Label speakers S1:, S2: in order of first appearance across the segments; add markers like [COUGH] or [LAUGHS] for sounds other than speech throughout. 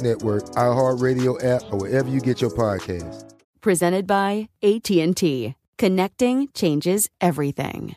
S1: Network, iHeartRadio app, or wherever you get your podcasts.
S2: Presented by AT&T. Connecting changes everything.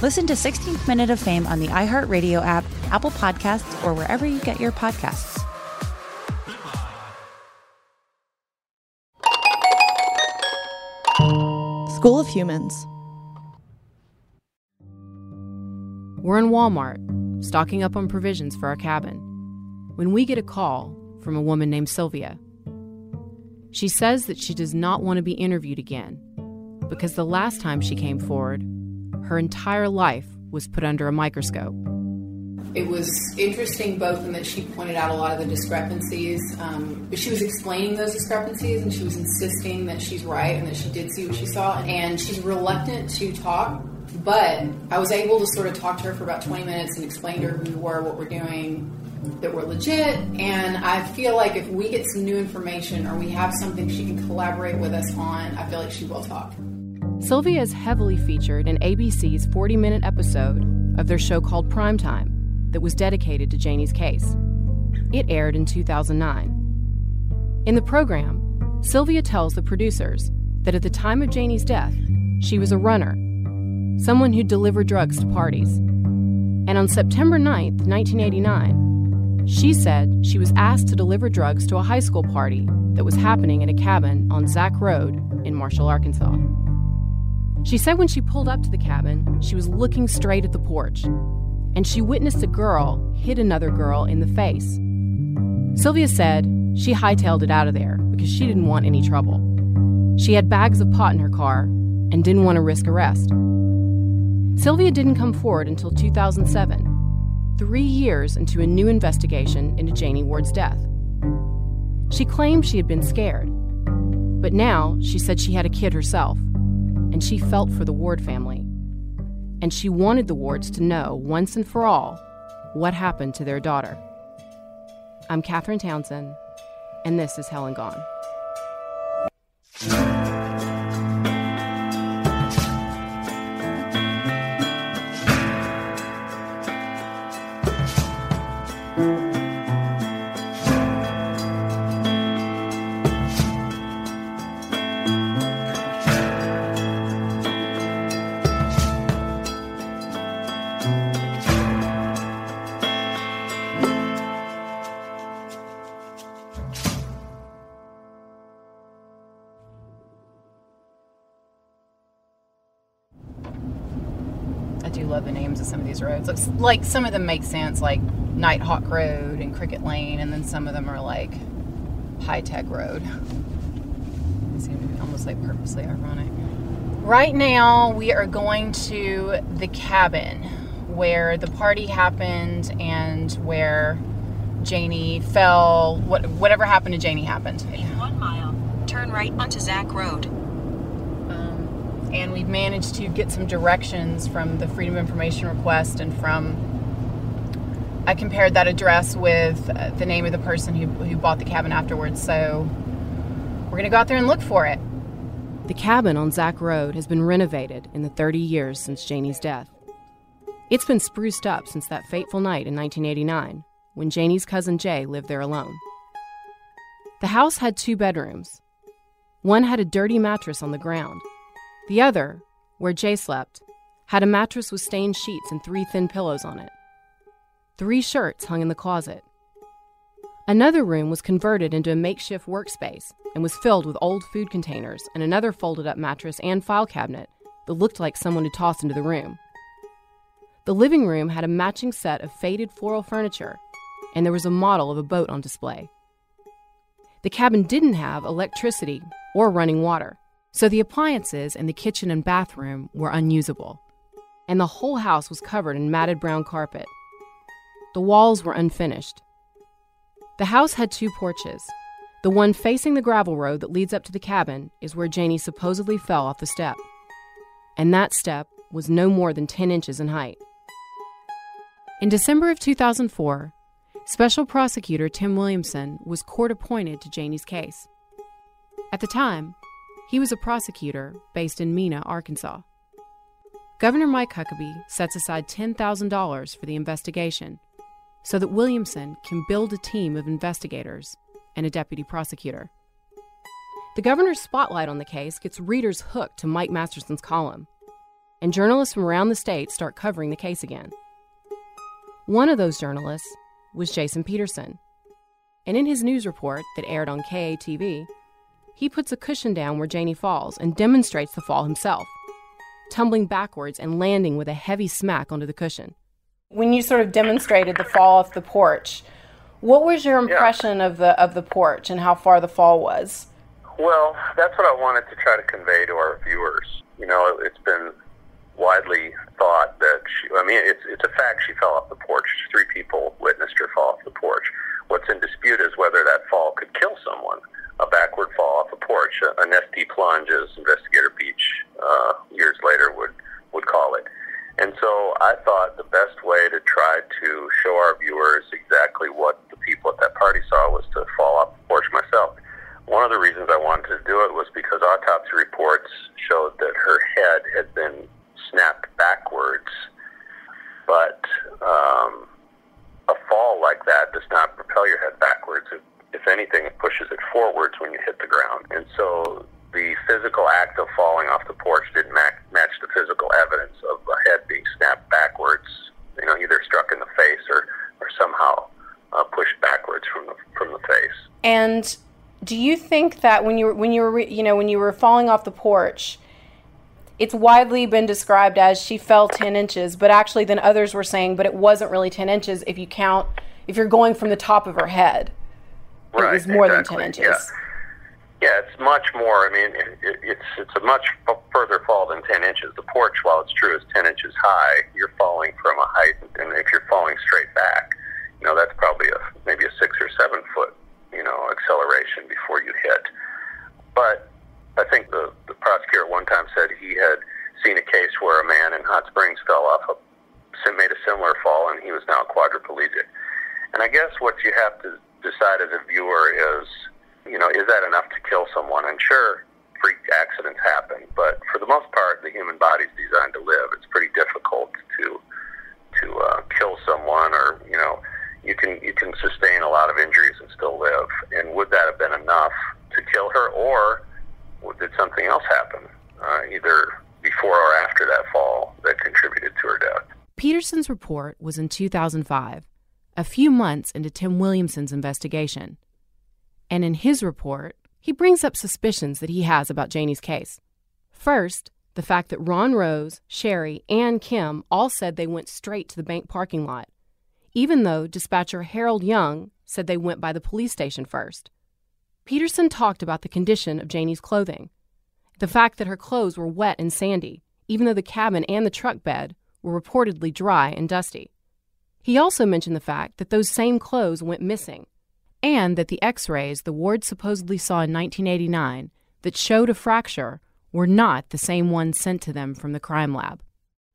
S3: Listen to 16th Minute of Fame on the iHeartRadio app, Apple Podcasts, or wherever you get your podcasts.
S4: School of Humans.
S5: We're in Walmart, stocking up on provisions for our cabin, when we get a call from a woman named Sylvia. She says that she does not want to be interviewed again because the last time she came forward, her entire life was put under a microscope.
S6: It was interesting both in that she pointed out a lot of the discrepancies, um, but she was explaining those discrepancies and she was insisting that she's right and that she did see what she saw. And she's reluctant to talk, but I was able to sort of talk to her for about 20 minutes and explain to her who we were, what we're doing, that we're legit. And I feel like if we get some new information or we have something she can collaborate with us on, I feel like she will talk.
S5: Sylvia is heavily featured in ABC's 40 minute episode of their show called Primetime that was dedicated to Janie's case. It aired in 2009. In the program, Sylvia tells the producers that at the time of Janie's death, she was a runner, someone who delivered drugs to parties. And on September 9, 1989, she said she was asked to deliver drugs to a high school party that was happening at a cabin on Zack Road in Marshall, Arkansas. She said when she pulled up to the cabin, she was looking straight at the porch and she witnessed a girl hit another girl in the face. Sylvia said she hightailed it out of there because she didn't want any trouble. She had bags of pot in her car and didn't want to risk arrest. Sylvia didn't come forward until 2007, three years into a new investigation into Janie Ward's death. She claimed she had been scared, but now she said she had a kid herself, and she felt for the Ward family and she wanted the Wards to know once and for all what happened to their daughter. I'm Catherine Townsend, and this is Hell and Gone. Roads. Like some of them make sense, like Nighthawk Road and Cricket Lane, and then some of them are like High Tech Road. It almost like purposely ironic. Right now, we are going to the cabin where the party happened and where Janie fell. What, whatever happened to Janie happened.
S7: In one mile, turn right onto Zach Road.
S5: And we've managed to get some directions from the Freedom Information request and from. I compared that address with uh, the name of the person who, who bought the cabin afterwards, so we're going to go out there and look for it. The cabin on Zach Road has been renovated in the 30 years since Janie's death. It's been spruced up since that fateful night in 1989 when Janie's cousin Jay lived there alone. The house had two bedrooms. One had a dirty mattress on the ground. The other, where Jay slept, had a mattress with stained sheets and three thin pillows on it. Three shirts hung in the closet. Another room was converted into a makeshift workspace and was filled with old food containers and another folded up mattress and file cabinet that looked like someone had tossed into the room. The living room had a matching set of faded floral furniture, and there was a model of a boat on display. The cabin didn't have electricity or running water, so the appliances in the kitchen and bathroom were unusable, and the whole house was covered in matted brown carpet. The walls were unfinished. The house had two porches. The one facing the gravel road that leads up to the cabin is where Janie supposedly fell off the step. And that step was no more than 10 inches in height. In December of 2004, Special Prosecutor Tim Williamson was court appointed to Janie's case. At the time, he was a prosecutor based in Mena, Arkansas. Governor Mike Huckabee sets aside $10,000 for the investigation so that Williamson can build a team of investigators and a deputy prosecutor. The governor's spotlight on the case gets readers hooked to Mike Masterson's column, and journalists from around the state start covering the case again. One of those journalists was Jason Peterson. And in his news report that aired on KATV, he puts a cushion down where Janie falls and demonstrates the fall himself, tumbling backwards and landing with a heavy smack onto the cushion. When you sort of demonstrated the fall off the porch, what was your impression yeah. of the of the porch and how far the fall was?
S8: Well, that's what I wanted to try to convey to our viewers. You know, it's been widely thought that she, I mean, it's, it's a fact she fell off the porch. Three people witnessed her fall off the porch. What's in dispute is whether that fall could kill someone. A backward fall off a porch, a, an ST plunge, as Investigator Beach uh, years later would, would call it. And so I thought the best way to try to show our viewers exactly what the people at that party saw was to fall off the porch myself. One of the reasons I wanted to do it was because autopsy reports showed that her head had been snapped backwards, but um, a fall like that does not propel your head backwards. It, if anything, it pushes it forwards when you hit the ground. And so the physical act of falling off the porch didn't match, match the physical evidence of a head being snapped backwards, you know, either struck in the face or, or somehow uh, pushed backwards from the, from the face.
S5: And do you think that when you were, when you were, you know, when you were falling off the porch, it's widely been described as she fell 10 inches, but actually, then others were saying, but it wasn't really 10 inches if you count, if you're going from the top of her head.
S8: Right,
S5: it was more
S8: exactly,
S5: than 10 inches.
S8: Yeah. Yeah, it's much more. I mean, it, it's it's a much further fall than ten inches. The porch, while it's true, is ten inches high. You're falling from a height, and if you're falling straight back, you know that's probably a maybe a six or seven foot, you know, acceleration before you hit. But I think the, the prosecutor one time said he had seen a case where a man in Hot Springs fell off a made a similar fall and he was now quadriplegic. And I guess what you have to decide as a viewer is, you know, is that enough to kill someone? And sure, freak accidents happen, but for the most part, the human body is designed to live. It's pretty difficult to to uh, kill someone, or you know, you can you can sustain a lot injuries and still live. And would that have been enough to kill her, or did something else happen, uh, either before or after that fall, that contributed to her death.
S5: Peterson's report was in 2005, a few months into Tim Williamson's investigation. And in his report, he brings up suspicions that he has about Janie's case. First, the fact that Ron Rose, Sherry, and Kim all said they went straight to the bank parking lot, even though dispatcher Harold Young said they went by the police station first. Peterson talked about the condition of Janie's clothing, the fact that her clothes were wet and sandy, even though the cabin and the truck bed were reportedly dry and dusty. He also mentioned the fact that those same clothes went missing, and that the x rays the ward supposedly saw in 1989 that showed a fracture were not the same ones sent to them from the crime lab.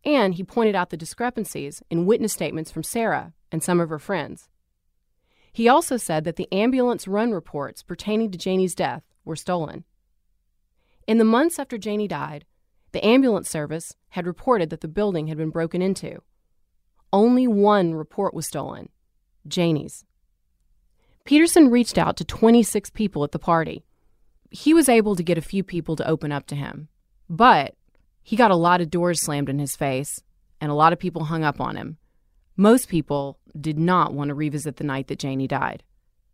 S5: And he pointed out the discrepancies in witness statements from Sarah and some of her friends. He also said that the ambulance run reports pertaining to Janie's death were stolen. In the months after Janie died, the ambulance service had reported that the building had been broken into. Only one report was stolen Janie's. Peterson reached out to 26 people at the party. He was able to get a few people to open up to him, but he got a lot of doors slammed in his face, and a lot of people hung up on him. Most people did not want to revisit the night that Janie died.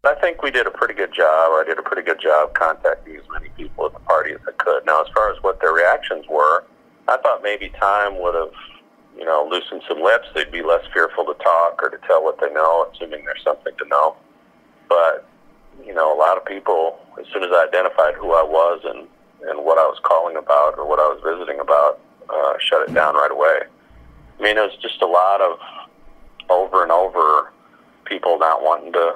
S8: I think we did a pretty good job. I did a pretty good job contacting as many people at the party as I could. Now, as far as what their reactions were, I thought maybe time would have, you know, loosened some lips. They'd be less fearful to talk or to tell what they know, assuming there's something to know. But, you know, a lot of people, as soon as I identified who I was and, and what I was calling about or what I was visiting about, uh, shut it down right away. I mean, it was just a lot of over and over people not wanting to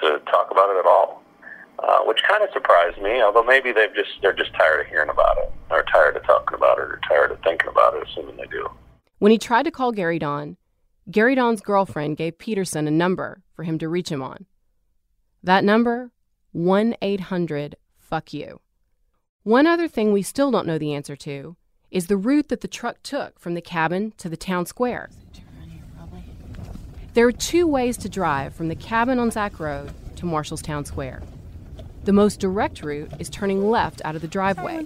S8: to talk about it at all, uh, which kind of surprised me. Although maybe they've just they're just tired of hearing about it, or tired of talking about it, or tired of thinking about it, assuming they do.
S5: When he tried to call Gary Don, Gary Don's girlfriend gave Peterson a number for him to reach him on. That number, 1 800 fuck you. One other thing we still don't know the answer to is the route that the truck took from the cabin to the town square. There are two ways to drive from the cabin on Zach Road to Marshallstown Square. The most direct route is turning left out of the driveway.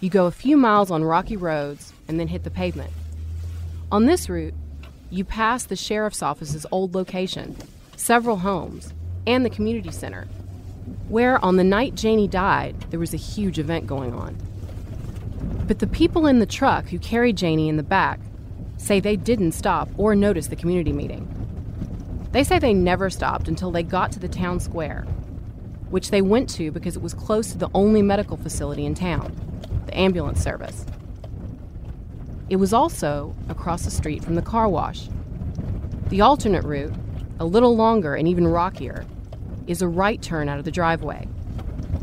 S5: You go a few miles on rocky roads and then hit the pavement. On this route, you pass the sheriff's office's old location, several homes, and the community center, where on the night Janie died, there was a huge event going on. But the people in the truck who carried Janie in the back say they didn't stop or notice the community meeting. They say they never stopped until they got to the town square, which they went to because it was close to the only medical facility in town, the ambulance service. It was also across the street from the car wash. The alternate route, a little longer and even rockier, is a right turn out of the driveway.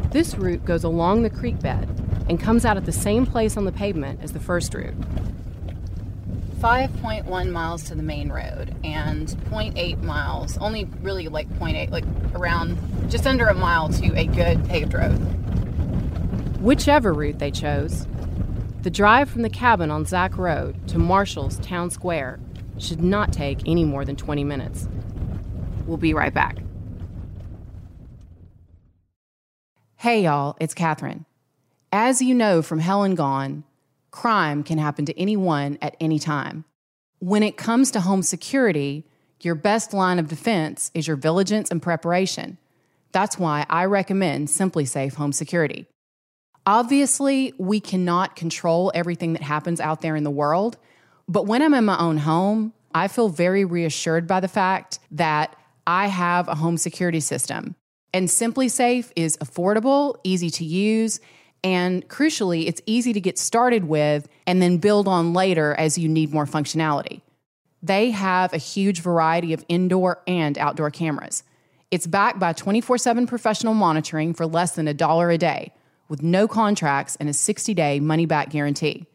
S5: This route goes along the creek bed and comes out at the same place on the pavement as the first route.
S6: 5.1 miles to the main road and 0.8 miles, only really like 0.8, like around just under a mile to a good paved road.
S5: Whichever route they chose, the drive from the cabin on Zach Road to Marshall's Town Square should not take any more than 20 minutes. We'll be right back. Hey, y'all, it's Catherine. As you know from Hell and Gone, crime can happen to anyone at any time. When it comes to home security, your best line of defense is your vigilance and preparation. That's why I recommend SimpliSafe Home Security. Obviously, we cannot control everything that happens out there in the world, but when I'm in my own home, I feel very reassured by the fact that I have a home security system. And SimpliSafe is affordable, easy to use, and crucially, it's easy to get started with and then build on later as you need more functionality. They have a huge variety of indoor and outdoor cameras. It's backed by 24 7 professional monitoring for less than a dollar a day, with no contracts and a 60 day money back guarantee.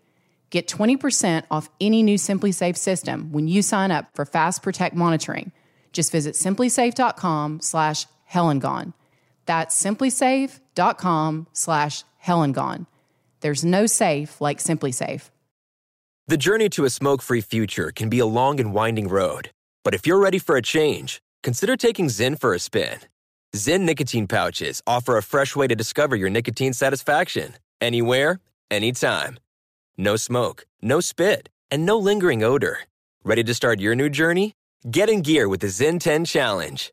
S5: Get 20% off any new SimpliSafe system when you sign up for Fast Protect monitoring. Just visit simplisafe.com slash hellandgone. That's simplisafe.com slash Hell and Gone. There's no safe like SimpliSafe.
S9: The journey to a smoke free future can be a long and winding road. But if you're ready for a change, consider taking Zyn for a spin. Zyn nicotine pouches offer a fresh way to discover your nicotine satisfaction anywhere, anytime. No smoke, no spit, and no lingering odor. Ready to start your new journey? Get in gear with the Zyn 10 Challenge.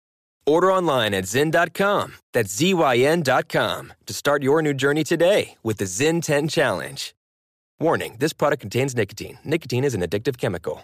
S9: Order online at Zyn.com. That's Z-Y-N.com to start your new journey today with the Zyn 10 Challenge. Warning, this product contains nicotine. Nicotine is an addictive chemical.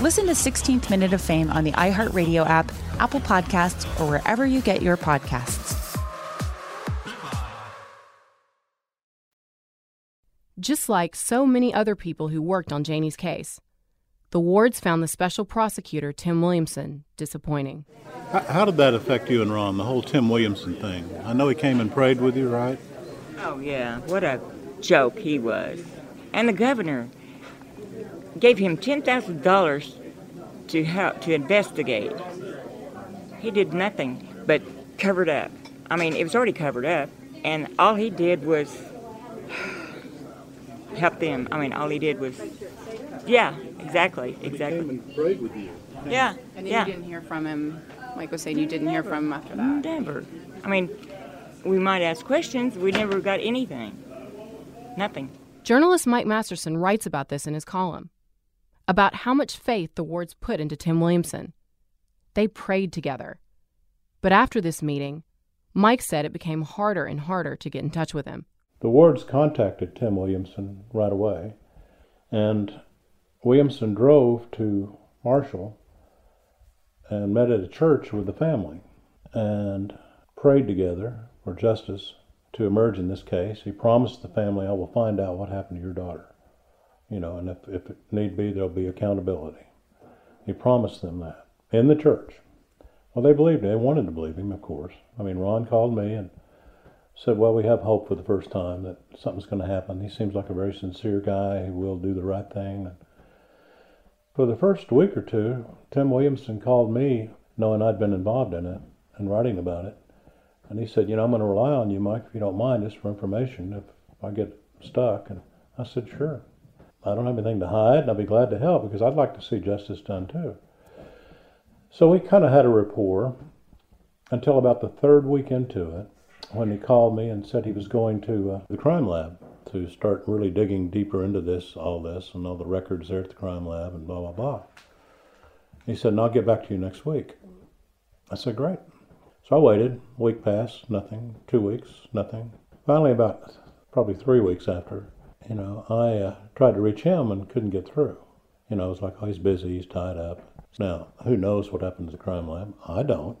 S3: Listen to 16th Minute of Fame on the iHeartRadio app, Apple Podcasts, or wherever you get your podcasts.
S5: Just like so many other people who worked on Janie's case, the wards found the special prosecutor, Tim Williamson, disappointing.
S10: How, how did that affect you and Ron, the whole Tim Williamson thing? I know he came and prayed with you, right?
S11: Oh, yeah. What a joke he was. And the governor gave him $10,000 to help to investigate. He did nothing but covered up. I mean, it was already covered up, and all he did was [SIGHS] help them. I mean, all he did was, yeah, exactly, exactly.
S10: prayed with you.
S11: Yeah,
S6: And then
S11: yeah.
S6: you didn't hear from him. Mike was saying you didn't hear from him after that.
S11: Never. I mean, we might ask questions. We never got anything. Nothing.
S5: Journalist Mike Masterson writes about this in his column about how much faith the wards put into Tim Williamson. They prayed together. But after this meeting, Mike said it became harder and harder to get in touch with him.
S10: The wards contacted Tim Williamson right away, and Williamson drove to Marshall and met at a church with the family and prayed together for justice to emerge in this case. He promised the family, I will find out what happened to your daughter. You know, and if, if it need be, there'll be accountability. He promised them that in the church. Well, they believed him. They wanted to believe him, of course. I mean, Ron called me and said, Well, we have hope for the first time that something's going to happen. He seems like a very sincere guy who will do the right thing. And for the first week or two, Tim Williamson called me, knowing I'd been involved in it and writing about it. And he said, You know, I'm going to rely on you, Mike, if you don't mind, just for information if I get stuck. And I said, Sure. I don't have anything to hide, and I'll be glad to help because I'd like to see justice done too. So we kind of had a rapport until about the third week into it when he called me and said he was going to uh, the crime lab to start really digging deeper into this, all this, and all the records there at the crime lab and blah, blah, blah. He said, and I'll get back to you next week. I said, great. So I waited. A week passed, nothing. Two weeks, nothing. Finally, about probably three weeks after, you know, I uh, tried to reach him and couldn't get through. You know, I was like, oh, he's busy, he's tied up. Now, who knows what happened to the crime lab? I don't.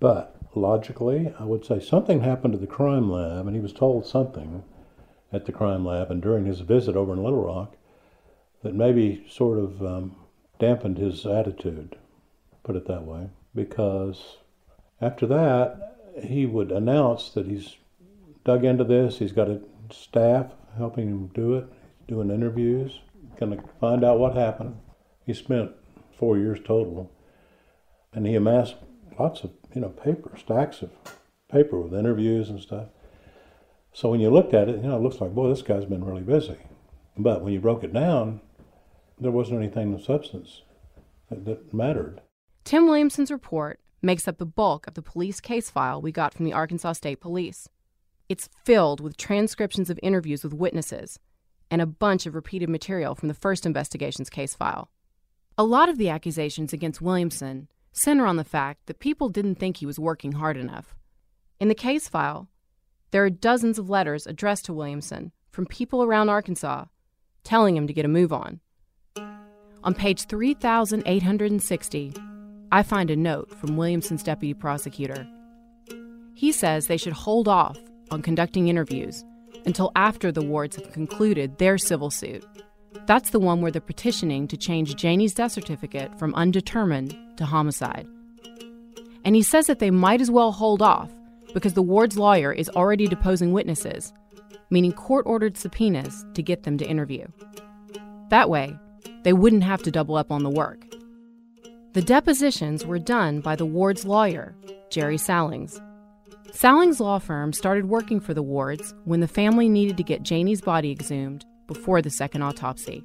S10: But logically, I would say something happened to the crime lab, and he was told something at the crime lab and during his visit over in Little Rock that maybe sort of um, dampened his attitude, put it that way, because after that, he would announce that he's dug into this, he's got a staff helping him do it, doing interviews, going to find out what happened. He spent four years total, and he amassed lots of you know paper, stacks of paper with interviews and stuff. So when you looked at it, you know, it looks like, boy, this guy's been really busy. But when you broke it down, there wasn't anything of substance that, that mattered.
S5: Tim Williamson's report makes up the bulk of the police case file we got from the Arkansas State Police. It's filled with transcriptions of interviews with witnesses and a bunch of repeated material from the first investigation's case file. A lot of the accusations against Williamson center on the fact that people didn't think he was working hard enough. In the case file, there are dozens of letters addressed to Williamson from people around Arkansas telling him to get a move on. On page 3860, I find a note from Williamson's deputy prosecutor. He says they should hold off on conducting interviews until after the wards have concluded their civil suit. That's the one where they're petitioning to change Janie's death certificate from undetermined to homicide. And he says that they might as well hold off because the ward's lawyer is already deposing witnesses, meaning court ordered subpoenas to get them to interview. That way, they wouldn't have to double up on the work. The depositions were done by the ward's lawyer, Jerry Sallings. Sallings' law firm started working for the wards when the family needed to get Janie's body exhumed before the second autopsy.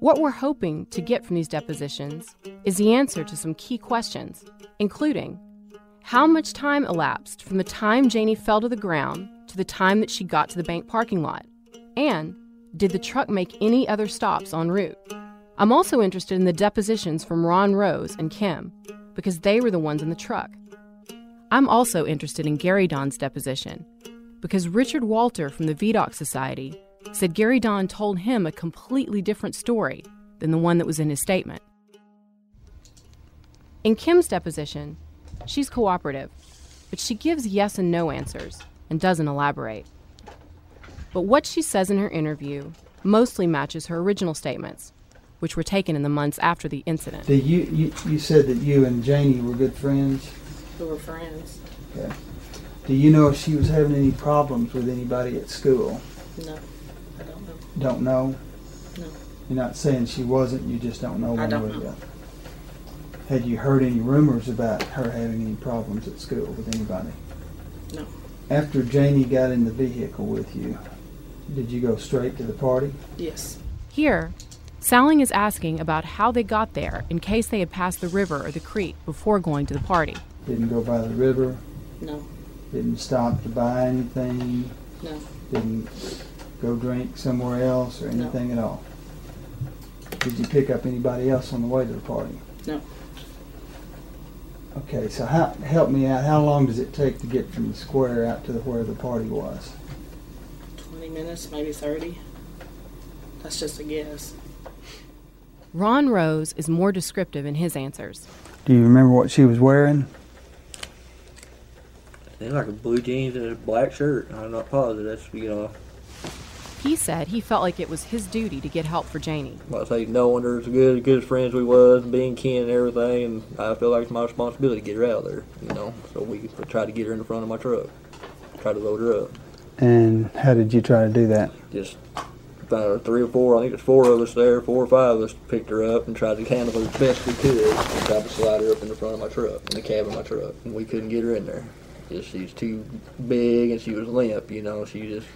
S5: What we're hoping to get from these depositions is the answer to some key questions, including how much time elapsed from the time Janie fell to the ground to the time that she got to the bank parking lot? And did the truck make any other stops en route? I'm also interested in the depositions from Ron Rose and Kim, because they were the ones in the truck. I'm also interested in Gary Don's deposition, because Richard Walter from the Vidocq Society said Gary Don told him a completely different story than the one that was in his statement. In Kim's deposition, She's cooperative, but she gives yes and no answers and doesn't elaborate. But what she says in her interview mostly matches her original statements, which were taken in the months after the incident.
S12: You, you, you said that you and Janie were good friends?
S13: We were friends.
S12: Okay. Do you know if she was having any problems with anybody at school?
S13: No, I don't know.
S12: Don't know?
S13: No.
S12: You're not saying she wasn't, you just don't know
S13: I
S12: one
S13: don't
S12: way or the
S13: know.
S12: other. Had you heard any rumors about her having any problems at school with anybody?
S13: No.
S12: After Janie got in the vehicle with you, did you go straight to the party?
S13: Yes.
S5: Here, Salling is asking about how they got there in case they had passed the river or the creek before going to the party.
S12: Didn't go by the river?
S13: No.
S12: Didn't stop to buy anything?
S13: No.
S12: Didn't go drink somewhere else or
S13: No.
S12: anything at all? Did you pick up anybody else on the way to the party?
S13: No.
S12: Okay, so how, help me out. How long does it take to get from the square out to the, where the party was?
S13: 20 minutes, maybe 30. That's just a guess.
S5: Ron Rose is more descriptive in his answers.
S12: Do you remember what she was wearing?
S14: It's like a blue jeans and a black shirt. I'm not positive. That's you know.
S5: He said he felt like it was his duty to get help for Janie.
S14: Like I say, no wonder as good, good as friends we was, being kin and everything, and I feel like it's my responsibility to get her out of there. You know, so we tried to get her in the front of my truck, try to load her up.
S12: And how did you try to do that?
S14: Just about three or four, I think there's four of us there, four or five of us picked her up and tried to handle her as best we could, and tried to slide her up in the front of my truck, in the cab of my truck, and we couldn't get her in there. Just she's too big and she was limp. You know, she just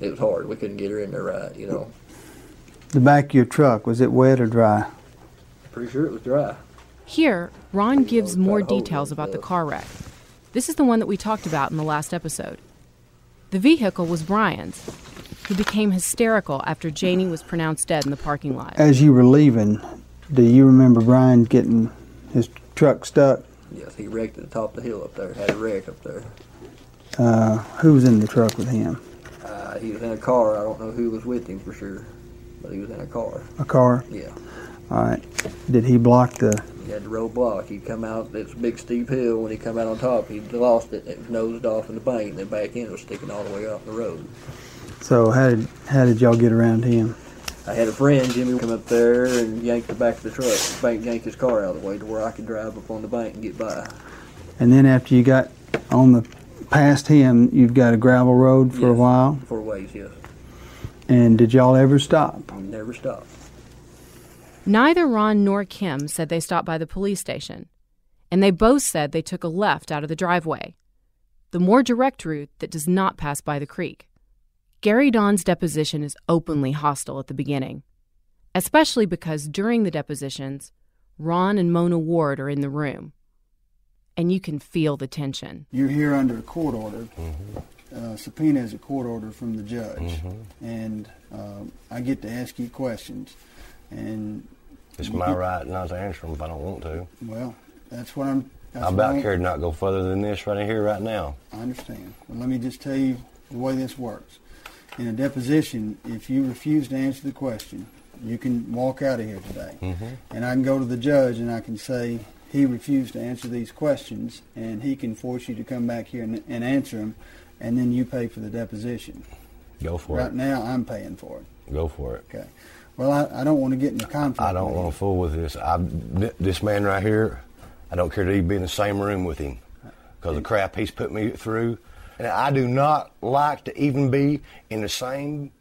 S14: it was hard. We couldn't get her in there right. You know,
S12: The back of your truck, was it wet or dry?
S14: pretty sure it was dry.
S5: Here, Ron gives more details about the car wreck. This is the one that we talked about in the last episode. The vehicle was Brian's, who became hysterical after Janie was pronounced dead in the parking lot.
S12: As you were leaving, do you remember Brian getting his truck stuck?
S14: Yes, he wrecked at the top of the hill up there. Had a wreck up there.
S12: Uh, who was in the truck with him?
S14: Uh, he was in a car. I don't know who was with him for sure, but he was in a car.
S12: A car?
S14: Yeah.
S12: All right. Did he block the?
S14: He had the road block. He'd come out. It's a big steep hill. When he come out on top, he lost it. It was nosed off in the bank. And then back end was sticking all the way off the road.
S12: So how did how did y'all get around him?
S14: I had a friend, Jimmy, come up there and yank the back of the truck. Bank yanked his car out of the way to where I could drive up on the bank and get by.
S12: And then after you got on the past him, you've got a gravel road for a while.
S14: For ways, yes.
S12: And did y'all ever stop?
S14: Never stopped.
S5: Neither Ron nor Kim said they stopped by the police station, and they both said they took a left out of the driveway, the more direct route that does not pass by the creek. Gary Don's deposition is openly hostile at the beginning, especially because during the depositions, Ron and Mona Ward are in the room, and you can feel the tension.
S12: You're here under a court order. Uh, subpoena is a court order from the judge, and um, I get to ask you questions. And
S15: It's my
S12: get-
S15: right not to answer them if I don't want to.
S12: Well, that's what I'm. That's
S15: I'm about
S12: I'm-
S15: care to not go further than this right here, right now.
S12: I understand. Well, let me just tell you the way this works. In a deposition, if you refuse to answer the question, you can walk out of here today.
S15: Mhm.
S12: And I can go to the judge and I can say, he refused to answer these questions, and he can force you to come back here and, and answer them, and then you pay for the deposition.
S15: Go for
S12: right
S15: it.
S12: Right now, I'm paying for it.
S15: Go for it.
S12: Okay. Well, I, I don't want to get in a conflict.
S15: I don't want to fool with this. I, this man right here, I don't care to be in the same room with him because the crap he's put me through. And I do not like to even be in the same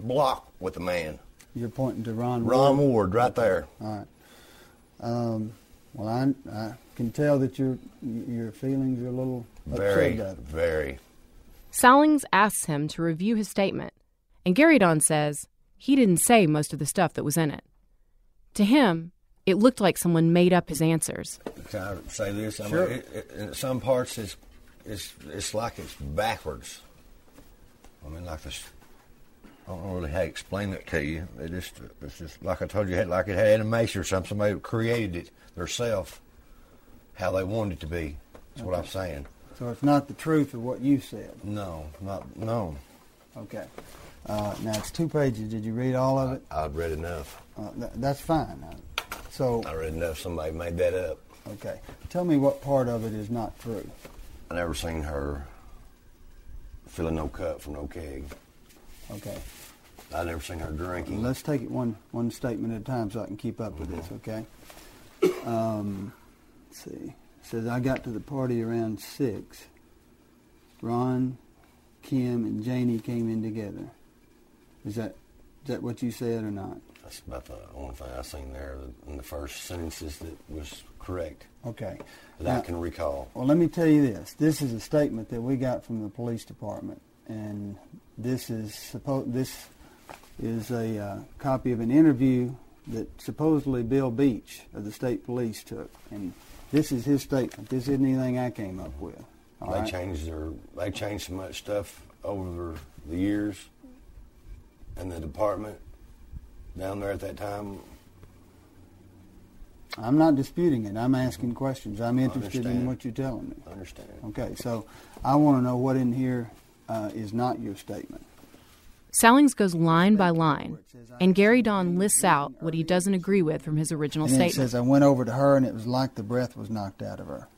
S15: block with a man.
S12: you. You're pointing to Ron.
S15: Ron
S12: Ward?
S15: Ward, right there.
S12: All right. Um, well, I, I can tell that your your feelings are a little
S15: Very,
S12: upset about
S15: very.
S5: Sallings asks him to review his statement, and Gary Don says he didn't say most of the stuff that was in it. To him, it looked like someone made up his answers.
S15: Can I say this? I
S12: Sure.
S15: mean, it, it, in some parts, it's, it's, it's like it's backwards. I mean, like this. I don't know really how to explain it to you. It just, it's just like I told you, like it had animation or something. Somebody created it themselves, how they wanted it to be. That's what I'm saying.
S12: So it's not the truth of what you said.
S15: No, not no.
S12: Okay. Uh, now it's two pages. Did you read all of it?
S15: I've read enough.
S12: Uh, th- that's fine. Uh, so
S15: I read enough. Somebody made that up.
S12: okay, tell me what part of it is not true.
S15: I never seen her filling no cup from no keg.
S12: Okay.
S15: I never seen her drinking.
S12: Let's take it one one statement at a time so I can keep up with
S15: Mm-hmm.
S12: this. Okay. Um, let's see. It says I got to the party around six. Ron, Kim, and Janie came in together. Is that is that what you said or not?
S15: That's about the only thing I seen there in the first sentences that was correct
S12: Okay.
S15: that I can recall.
S12: Well, let me tell you this. This is a statement that we got from the police department, and this is suppo- This is a uh, copy of an interview that supposedly Bill Beach of the state police took, and this is his statement. This isn't anything I came up with.
S15: they
S12: right?
S15: changed their they changed so much stuff over the years in the department down there at that time.
S12: I'm not disputing it. I'm asking questions. I'm interested in what you're telling me.
S15: I understand.
S12: Okay, so I want to know what in here uh, is not your statement.
S5: Sallings goes line by line, and Gary Don lists out what he doesn't agree with from his original
S12: And then it
S5: statement.
S12: says, I went over to her and it was like the breath was knocked out of her.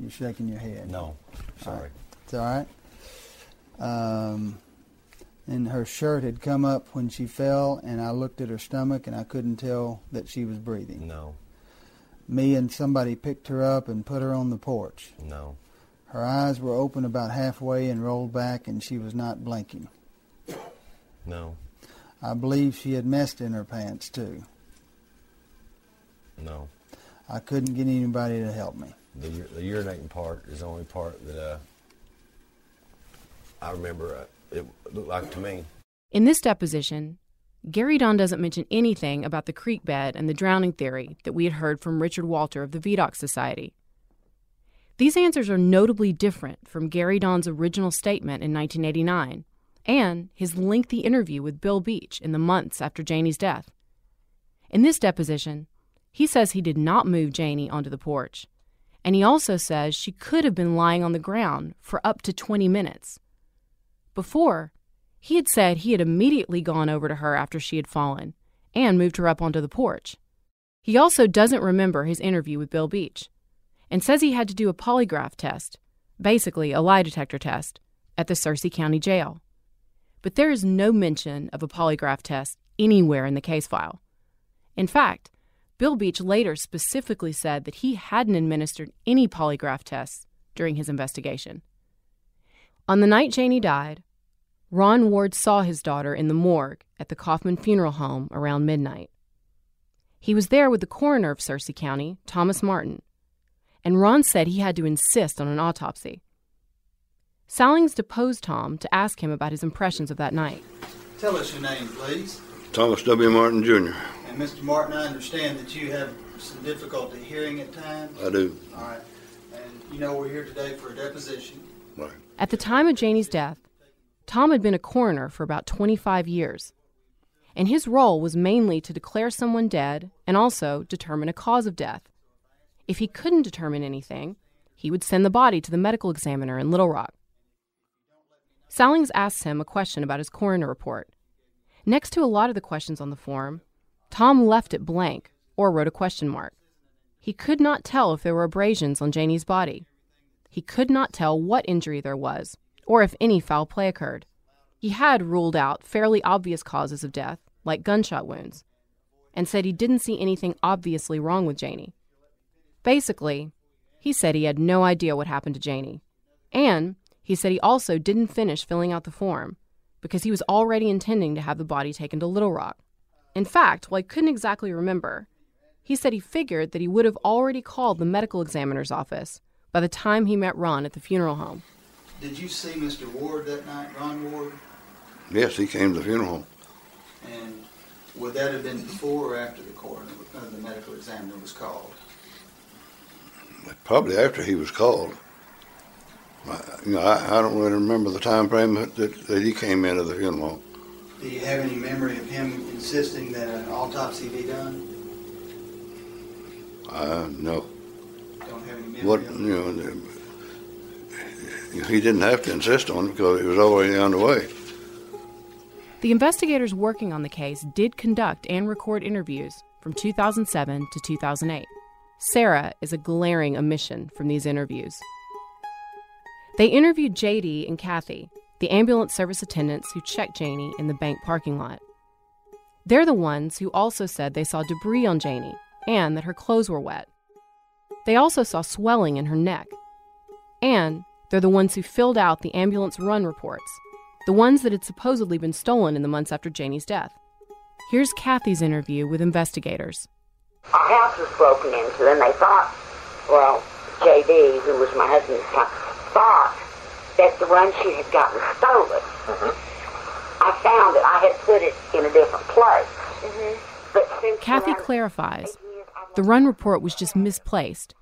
S12: You're shaking your head.
S15: No, sorry.
S12: It's all right. Um, and her shirt had come up when she fell, and I looked at her stomach and I couldn't tell that she was breathing.
S15: No,
S12: Me and somebody picked her up and put her on the porch.
S15: no,
S12: Her eyes were open about halfway and rolled back, and she was not blinking.
S15: no,
S12: I believe she had messed in her pants, too.
S15: no.
S12: I couldn't get anybody to help me.
S15: The, the urinating part is the only part that uh, I remember. Uh, it looked like to me.
S5: In this deposition, Gary Don doesn't mention anything about the creek bed and the drowning theory that we had heard from Richard Walter of the Vidocq Society. These answers are notably different from Gary Don's original statement in 1989 and his lengthy interview with Bill Beach in the months after Janie's death. In this deposition, he says he did not move Janie onto the porch, and he also says she could have been lying on the ground for up to 20 minutes. Before, he had said he had immediately gone over to her after she had fallen and moved her up onto the porch. He also doesn't remember his interview with Bill Beach and says he had to do a polygraph test, basically a lie detector test, at the Searcy County Jail. But there is no mention of a polygraph test anywhere in the case file. In fact, Bill Beach later specifically said that he hadn't administered any polygraph tests during his investigation. On the night Janie died, Ron Ward saw his daughter in the morgue at the Kaufman Funeral Home around midnight. He was there with the coroner of Searcy County, Thomas Martin, and Ron said he had to insist on an autopsy. Sallings deposed Tom to ask him about his impressions of that night.
S12: Tell us your name, please.
S16: Thomas W. Martin, Jr.
S12: And Mr. Martin, I understand that you have some difficulty hearing at times.
S16: I do.
S12: All right. And you know we're here today for a deposition.
S16: Right.
S5: At the time of Janie's death, Tom had been a coroner for about 25 years, and his role was mainly to declare someone dead and also determine a cause of death. If he couldn't determine anything, he would send the body to the medical examiner in Little Rock. Sallings asked him a question about his coroner report. Next to a lot of the questions on the form, Tom left it blank or wrote a question mark. He could not tell if there were abrasions on Janie's body. He could not tell what injury there was or if any foul play occurred. He had ruled out fairly obvious causes of death, like gunshot wounds, and said he didn't see anything obviously wrong with Janie. Basically, he said he had no idea what happened to Janie. And he said he also didn't finish filling out the form because he was already intending to have the body taken to Little Rock. In fact, while he couldn't exactly remember, he said he figured that he would have already called the medical examiner's office by the time he met Ron at the funeral home.
S12: Did you see Mr. Ward that night, Ron Ward?
S16: Yes, he came to the funeral.
S12: And would that have been before or after the coroner, uh, the medical examiner was called?
S16: Probably after he was called. I, you know, I, I don't really remember the time frame that, that, he came into the funeral.
S12: Do you have any memory of him insisting that an autopsy be done?
S16: Uh, no.
S12: Don't have any memory
S16: What,
S12: of
S16: you know, he didn't have to insist on it because it was already underway.
S5: The investigators working on the case did conduct and record interviews from 2007 to 2008. Sarah is a glaring omission from these interviews. They interviewed JD and Kathy, the ambulance service attendants who checked Janie in the bank parking lot. They're the ones who also said they saw debris on Janie and that her clothes were wet. They also saw swelling in her neck. And they're the ones who filled out the ambulance run reports, the ones that had supposedly been stolen in the months after Janie's death. Here's Kathy's interview with investigators.
S17: Our house was broken into, and they thought, well, JD, who was my husband's son, thought that the run sheet had gotten stolen. Mm-hmm. I found it. I had put it in a different place. Mm-hmm. But since
S5: Kathy clarifies the run report was just misplaced,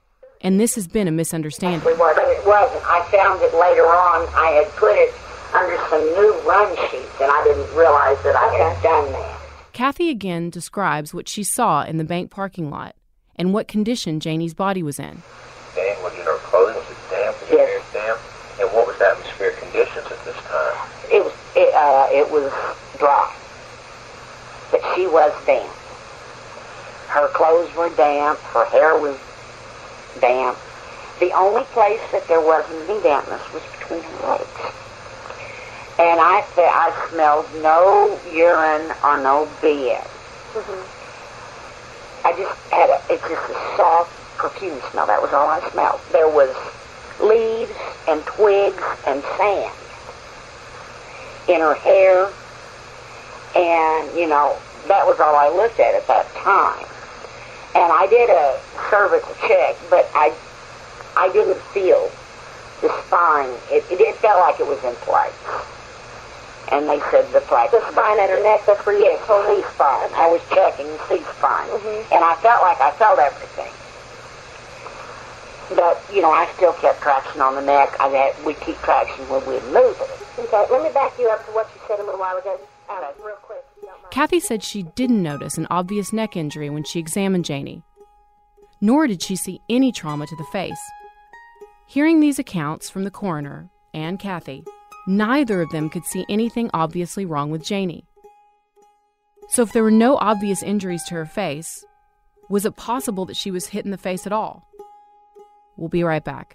S5: and this has been a misunderstanding.
S17: it wasn't. It wasn't. I found it later on. I had put it under some new run sheets, and I didn't realize that I had done that.
S5: Kathy again describes what she saw in the bank parking lot and what condition Janie's body was in.
S18: Dan, was it her clothing was it damp? Was your hair damp? And what was the atmospheric conditions at this time?
S17: It was. It, uh, it was dry, but she was damp. Her clothes were damp. Her hair was damp. The only place that there wasn't any dampness was between her legs. And I I smelled no urine or no BS. Mm-hmm. I just had a, it's just a soft perfume smell. That was all I smelled. There was leaves and twigs and sand in her hair. And, you know, that was all I looked at at that time. And I did a cervical check, but I I didn't feel the spine. It, it, it felt like it was in place. And they said the flex. The spine at her neck, that's where you yes, C-spine. I was checking C-spine. Mm-hmm. And I felt like I felt everything. But, you know, I still kept traction on the neck. I had, we keep traction when we move it. Okay, let me back you up to what you said a little while ago. All right, real quick.
S5: Kathy said she didn't notice an obvious neck injury when she examined Janie, nor did she see any trauma to the face. Hearing these accounts from the coroner and Kathy, neither of them could see anything obviously wrong with Janie. So, if there were no obvious injuries to her face, was it possible that she was hit in the face at all? We'll be right back.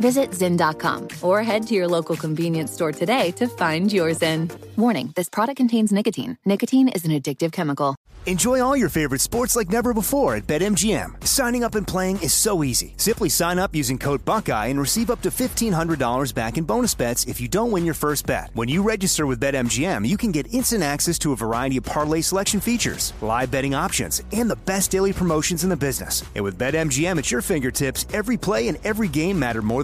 S19: Visit Zyn.com or head to your local convenience store today to find your Zyn. Warning this product contains nicotine. Nicotine is an addictive chemical.
S20: Enjoy all your favorite sports like never before at BetMGM. Signing up and playing is so easy. Simply sign up using code Buckeye and receive up to $1,500 back in bonus bets if you don't win your first bet. When you register with BetMGM, you can get instant access to a variety of parlay selection features, live betting options, and the best daily promotions in the business. And with BetMGM at your fingertips, every play and every game matter more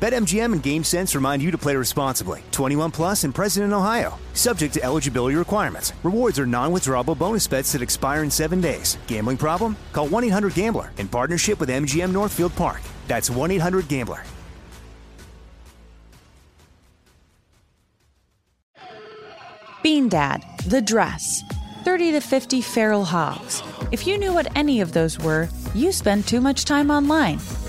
S20: BetMGM and GameSense remind you to play responsibly. 21 plus and present in Ohio. Subject to eligibility requirements. Rewards are non-withdrawable bonus bets that expire in seven days. Gambling problem? Call 1-800-GAMBLER in partnership with MGM Northfield Park. That's 1-800-GAMBLER.
S3: Bean Dad, The Dress, 30 to 50 Feral Hogs. If you knew what any of those were, you spend too much time online.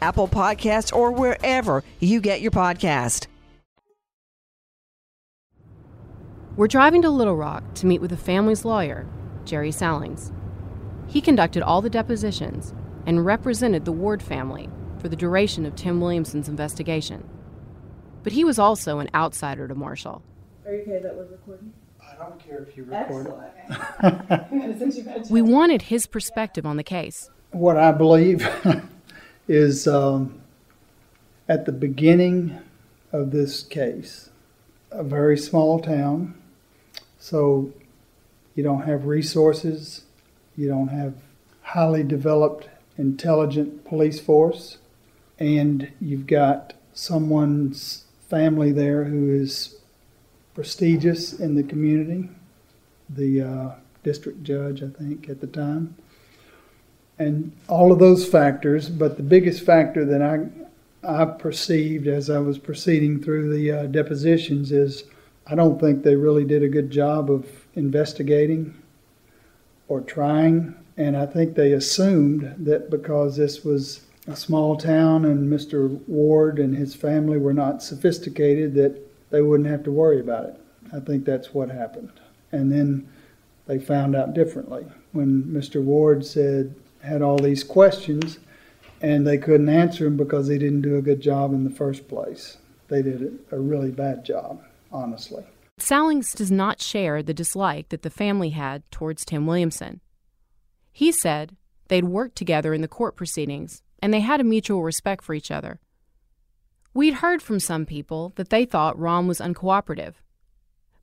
S21: Apple Podcasts, or wherever you get your podcast.
S5: We're driving to Little Rock to meet with the family's lawyer, Jerry Sallings. He conducted all the depositions and represented the Ward family for the duration of Tim Williamson's investigation. But he was also an outsider to Marshall.
S13: Are you okay that we're recording?
S22: I don't care if you record
S13: it. [LAUGHS] [LAUGHS]
S5: We wanted his perspective on the case.
S22: What I believe [LAUGHS] is um, at the beginning of this case, a very small town, so you don't have resources, you don't have highly developed, intelligent police force, and you've got someone's family there who is prestigious in the community, the uh, district judge, I think, at the time. And all of those factors, but the biggest factor that I, I perceived as I was proceeding through the uh, depositions is I don't think they really did a good job of investigating or trying. And I think they assumed that because this was a small town and Mr. Ward and his family were not sophisticated, that they wouldn't have to worry about it. I think that's what happened. And then they found out differently when Mr. Ward said, had all these questions and they couldn't answer them because they didn't do a good job in the first place. They did a really bad job, honestly.
S5: Sallings does not share the dislike that the family had towards Tim Williamson. He said they'd worked together in the court proceedings and they had a mutual respect for each other. We'd heard from some people that they thought Ron was uncooperative.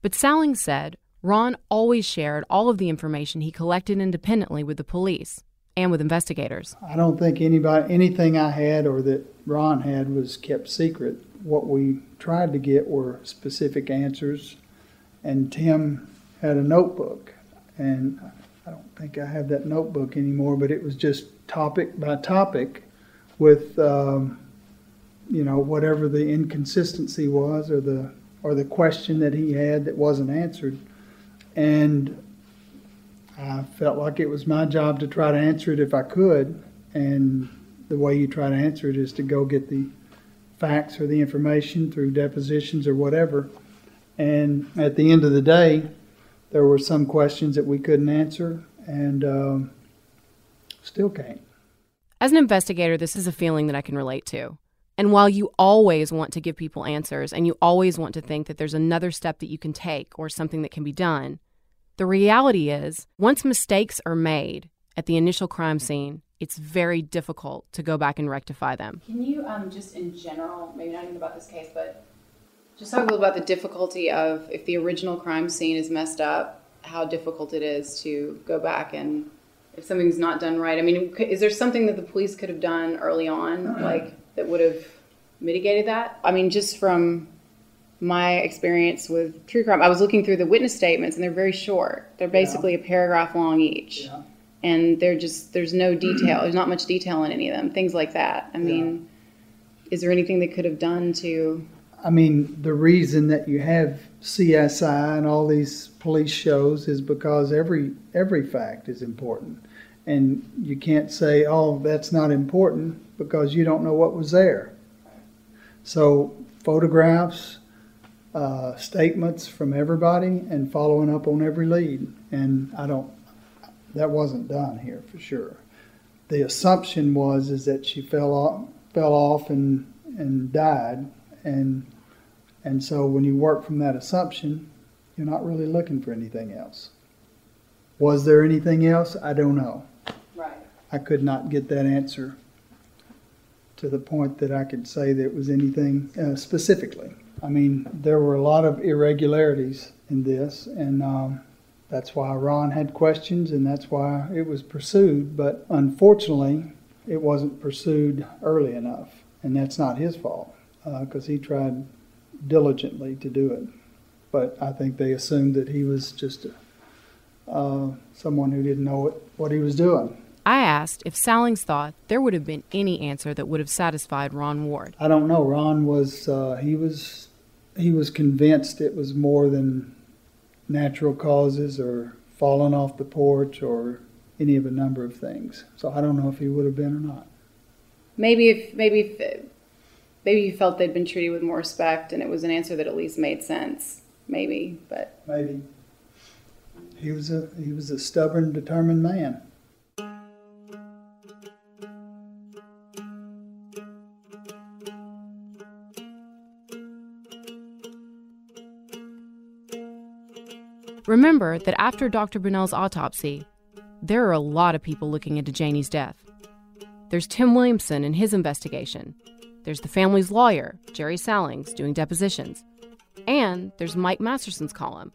S5: But Sallings said Ron always shared all of the information he collected independently with the police and with investigators.
S22: I don't think anybody anything I had or that Ron had was kept secret. What we tried to get were specific answers and Tim had a notebook and I don't think I have that notebook anymore, but it was just topic by topic with um, you know whatever the inconsistency was or the or the question that he had that wasn't answered, and I felt like it was my job to try to answer it if I could, and the way you try to answer it is to go get the facts or the information through depositions or whatever. And at the end of the day, there were some questions that we couldn't answer, and um, still can't.
S5: As an investigator, this is a feeling that I can relate to. And while you always want to give people answers and you always want to think that there's another step that you can take or something that can be done, the reality is once mistakes are made at the initial crime scene, it's very difficult to go back and rectify them.
S6: Can you, um, just in general, maybe not even about this case, but just talk a little about the difficulty of if the original crime scene is messed up, how difficult it is to go back and if something's not done right. I mean, is there something that the police could have done early on, like that would have mitigated that? I mean, just from my experience with true crime, I was looking through the witness statements, and they're very short. They're basically yeah. a paragraph long each, yeah. and they're just there's no detail. there's not much detail in any of them. Things like that. I mean, yeah. is there anything they could have done to?
S22: I mean, the reason that you have CSI and all these police shows is because every every fact is important and you can't say, oh, that's not important because you don't know what was there. So, photographs, uh, statements from everybody, and following up on every lead. And I don't, that wasn't done here for sure. The assumption was is that she fell off, fell off and and died, and and so when you work from that assumption, you're not really looking for anything else. Was there anything else? I don't know. Right. I could not get that answer to the point that I could say that it was anything uh, specifically. I mean, there were a lot of irregularities in this, and um, that's why Ron had questions, and that's why it was pursued. But unfortunately, it wasn't pursued early enough, and that's not his fault because uh, he tried diligently to do it. But I think they assumed that he was just a, uh, someone who didn't know what, what he was doing.
S5: I asked if Sallings thought there would have been any answer that would have satisfied Ron Ward.
S22: I don't know. Ron was uh, he was he was convinced it was more than natural causes or falling off the porch or any of a number of things. So I don't know if he would have been or not.
S6: Maybe if maybe if, maybe he felt they'd been treated with more respect and it was an answer that at least made sense. Maybe, but
S22: maybe he was a he was a stubborn, determined man.
S5: Remember that after Dr. Bunnell's autopsy, there are a lot of people looking into Janie's death. There's Tim Williamson and his investigation. There's the family's lawyer, Jerry Sallings, doing depositions. And there's Mike Masterson's column.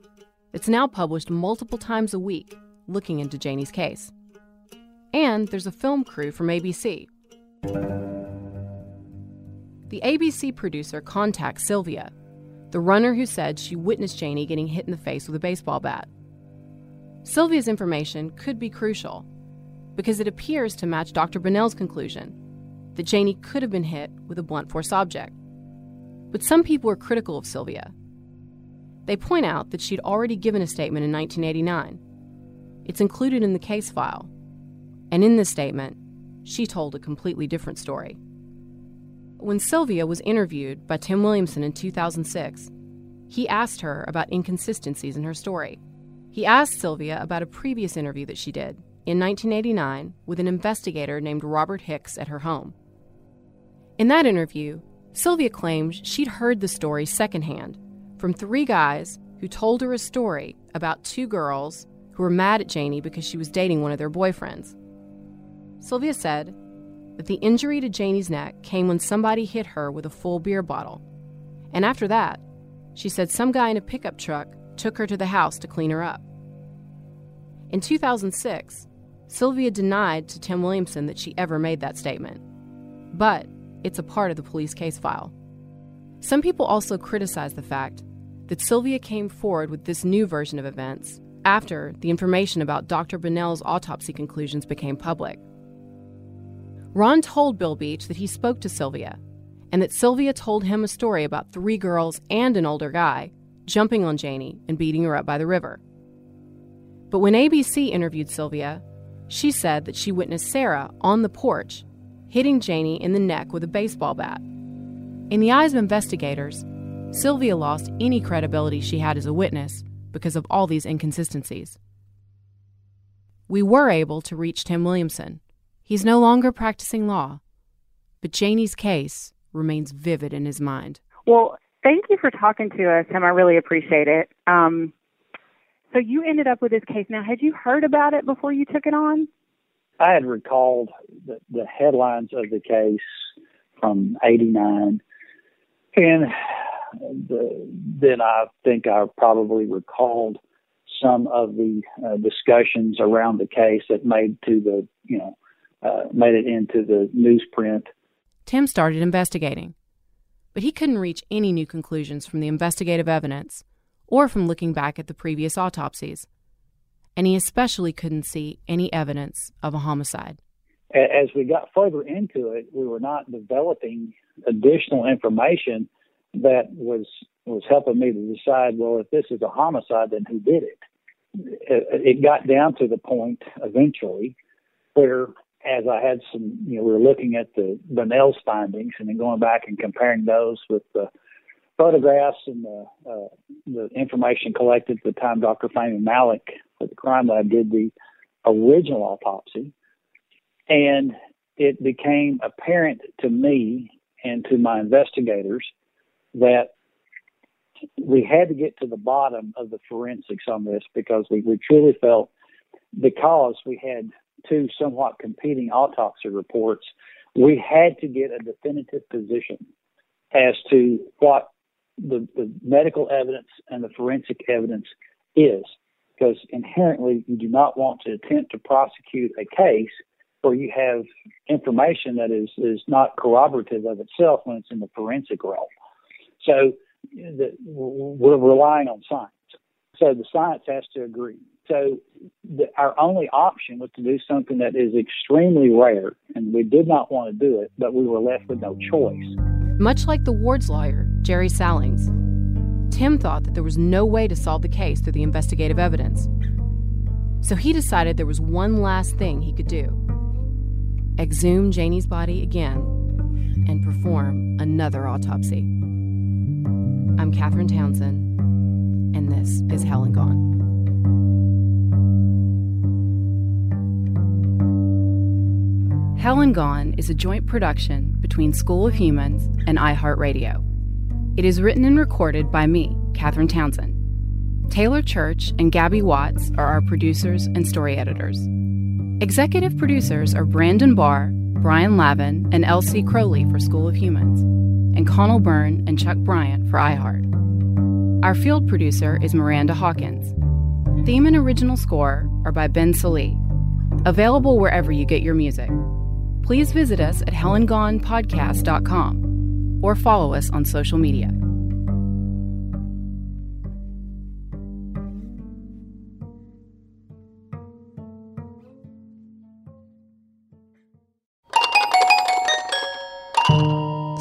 S5: It's now published multiple times a week, looking into Janie's case. And there's a film crew from ABC. The ABC producer contacts Sylvia, the runner who said she witnessed Janie getting hit in the face with a baseball bat. Sylvia's information could be crucial because it appears to match Dr. Bunnell's conclusion that Janie could have been hit with a blunt force object. But some people are critical of Sylvia. They point out that she'd already given a statement in 1989. It's included in the case file. And in this statement, she told a completely different story. When Sylvia was interviewed by Tim Williamson in 2006, he asked her about inconsistencies in her story. He asked Sylvia about a previous interview that she did in 1989 with an investigator named Robert Hicks at her home. In that interview, Sylvia claimed she'd heard the story secondhand from three guys who told her a story about two girls who were mad at Janie because she was dating one of their boyfriends. Sylvia said that the injury to Janie's neck came when somebody hit her with a full beer bottle. And after that, she said some guy in a pickup truck took her to the house to clean her up. In 2006, Sylvia denied to Tim Williamson that she ever made that statement. But it's a part of the police case file. Some people also criticize the fact that Sylvia came forward with this new version of events after the information about Dr. Bunnell's autopsy conclusions became public. Ron told Bill Beach that he spoke to Sylvia and that Sylvia told him a story about three girls and an older guy jumping on Janie and beating her up by the river. But when ABC interviewed Sylvia, she said that she witnessed Sarah on the porch hitting Janie in the neck with a baseball bat. In the eyes of investigators, Sylvia lost any credibility she had as a witness because of all these inconsistencies. We were able to reach Tim Williamson. He's no longer practicing law, but Janie's case remains vivid in his mind.
S23: Well, thank you for talking to us, Tim. I really appreciate it. Um, so you ended up with this case. Now, had you heard about it before you took it on?
S24: I had recalled the, the headlines of the case from '89, and the, then I think I probably recalled some of the uh, discussions around the case that made to the you know uh, made it into the newsprint.
S5: Tim started investigating, but he couldn't reach any new conclusions from the investigative evidence or from looking back at the previous autopsies. And he especially couldn't see any evidence of a homicide.
S24: As we got further into it, we were not developing additional information that was was helping me to decide, well, if this is a homicide, then who did it? It got down to the point eventually where as I had some, you know, we were looking at the Bunnell's findings and then going back and comparing those with the photographs and the, uh, the information collected at the time Dr. Fahmy Malak for the crime lab did the original autopsy. And it became apparent to me and to my investigators that we had to get to the bottom of the forensics on this because we, we truly felt because we had two somewhat competing autopsy reports, we had to get a definitive position as to what the, the medical evidence and the forensic evidence is. Because inherently, you do not want to attempt to prosecute a case where you have information that is, is not corroborative of itself when it's in the forensic realm. So the, we're relying on science. So the science has to agree. So the, our only option was to do something that is extremely rare, and we did not want to do it, but we were left with no choice.
S5: Much like the ward's lawyer, Jerry Sallings, Tim thought that there was no way to solve the case through the investigative evidence. So he decided there was one last thing he could do exhume Janie's body again and perform another autopsy. I'm Catherine Townsend, and this is Hell and Gone. Hell and Gone is a joint production between School of Humans and iHeartRadio. It is written and recorded by me, Catherine Townsend. Taylor Church and Gabby Watts are our producers and story editors. Executive producers are Brandon Barr, Brian Lavin, and Elsie Crowley for School of Humans, and Connell Byrne and Chuck Bryant for iHeart. Our field producer is Miranda Hawkins. Theme and original score are by Ben Salee. Available wherever you get your music please visit us at hellandgonepodcast.com. or follow us on social media.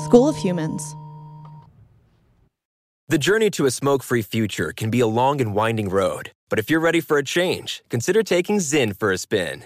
S25: School of Humans.
S9: The journey to a smoke free future can be a long and winding road, but if you're ready for a change, consider taking Zyn for a spin.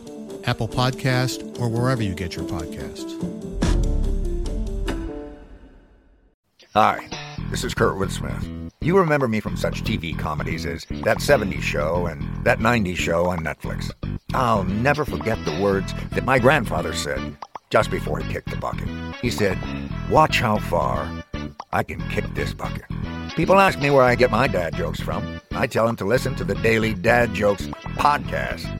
S26: Apple Podcast, or wherever you get your podcasts.
S27: Hi, this is Kurtwood Smith. You remember me from such TV comedies as That 70s Show and That 90s Show on Netflix. I'll never forget the words that my grandfather said just before he kicked the bucket. He said, Watch how far I can kick this bucket. People ask me where I get my dad jokes from. I tell them to listen to the Daily Dad Jokes podcast.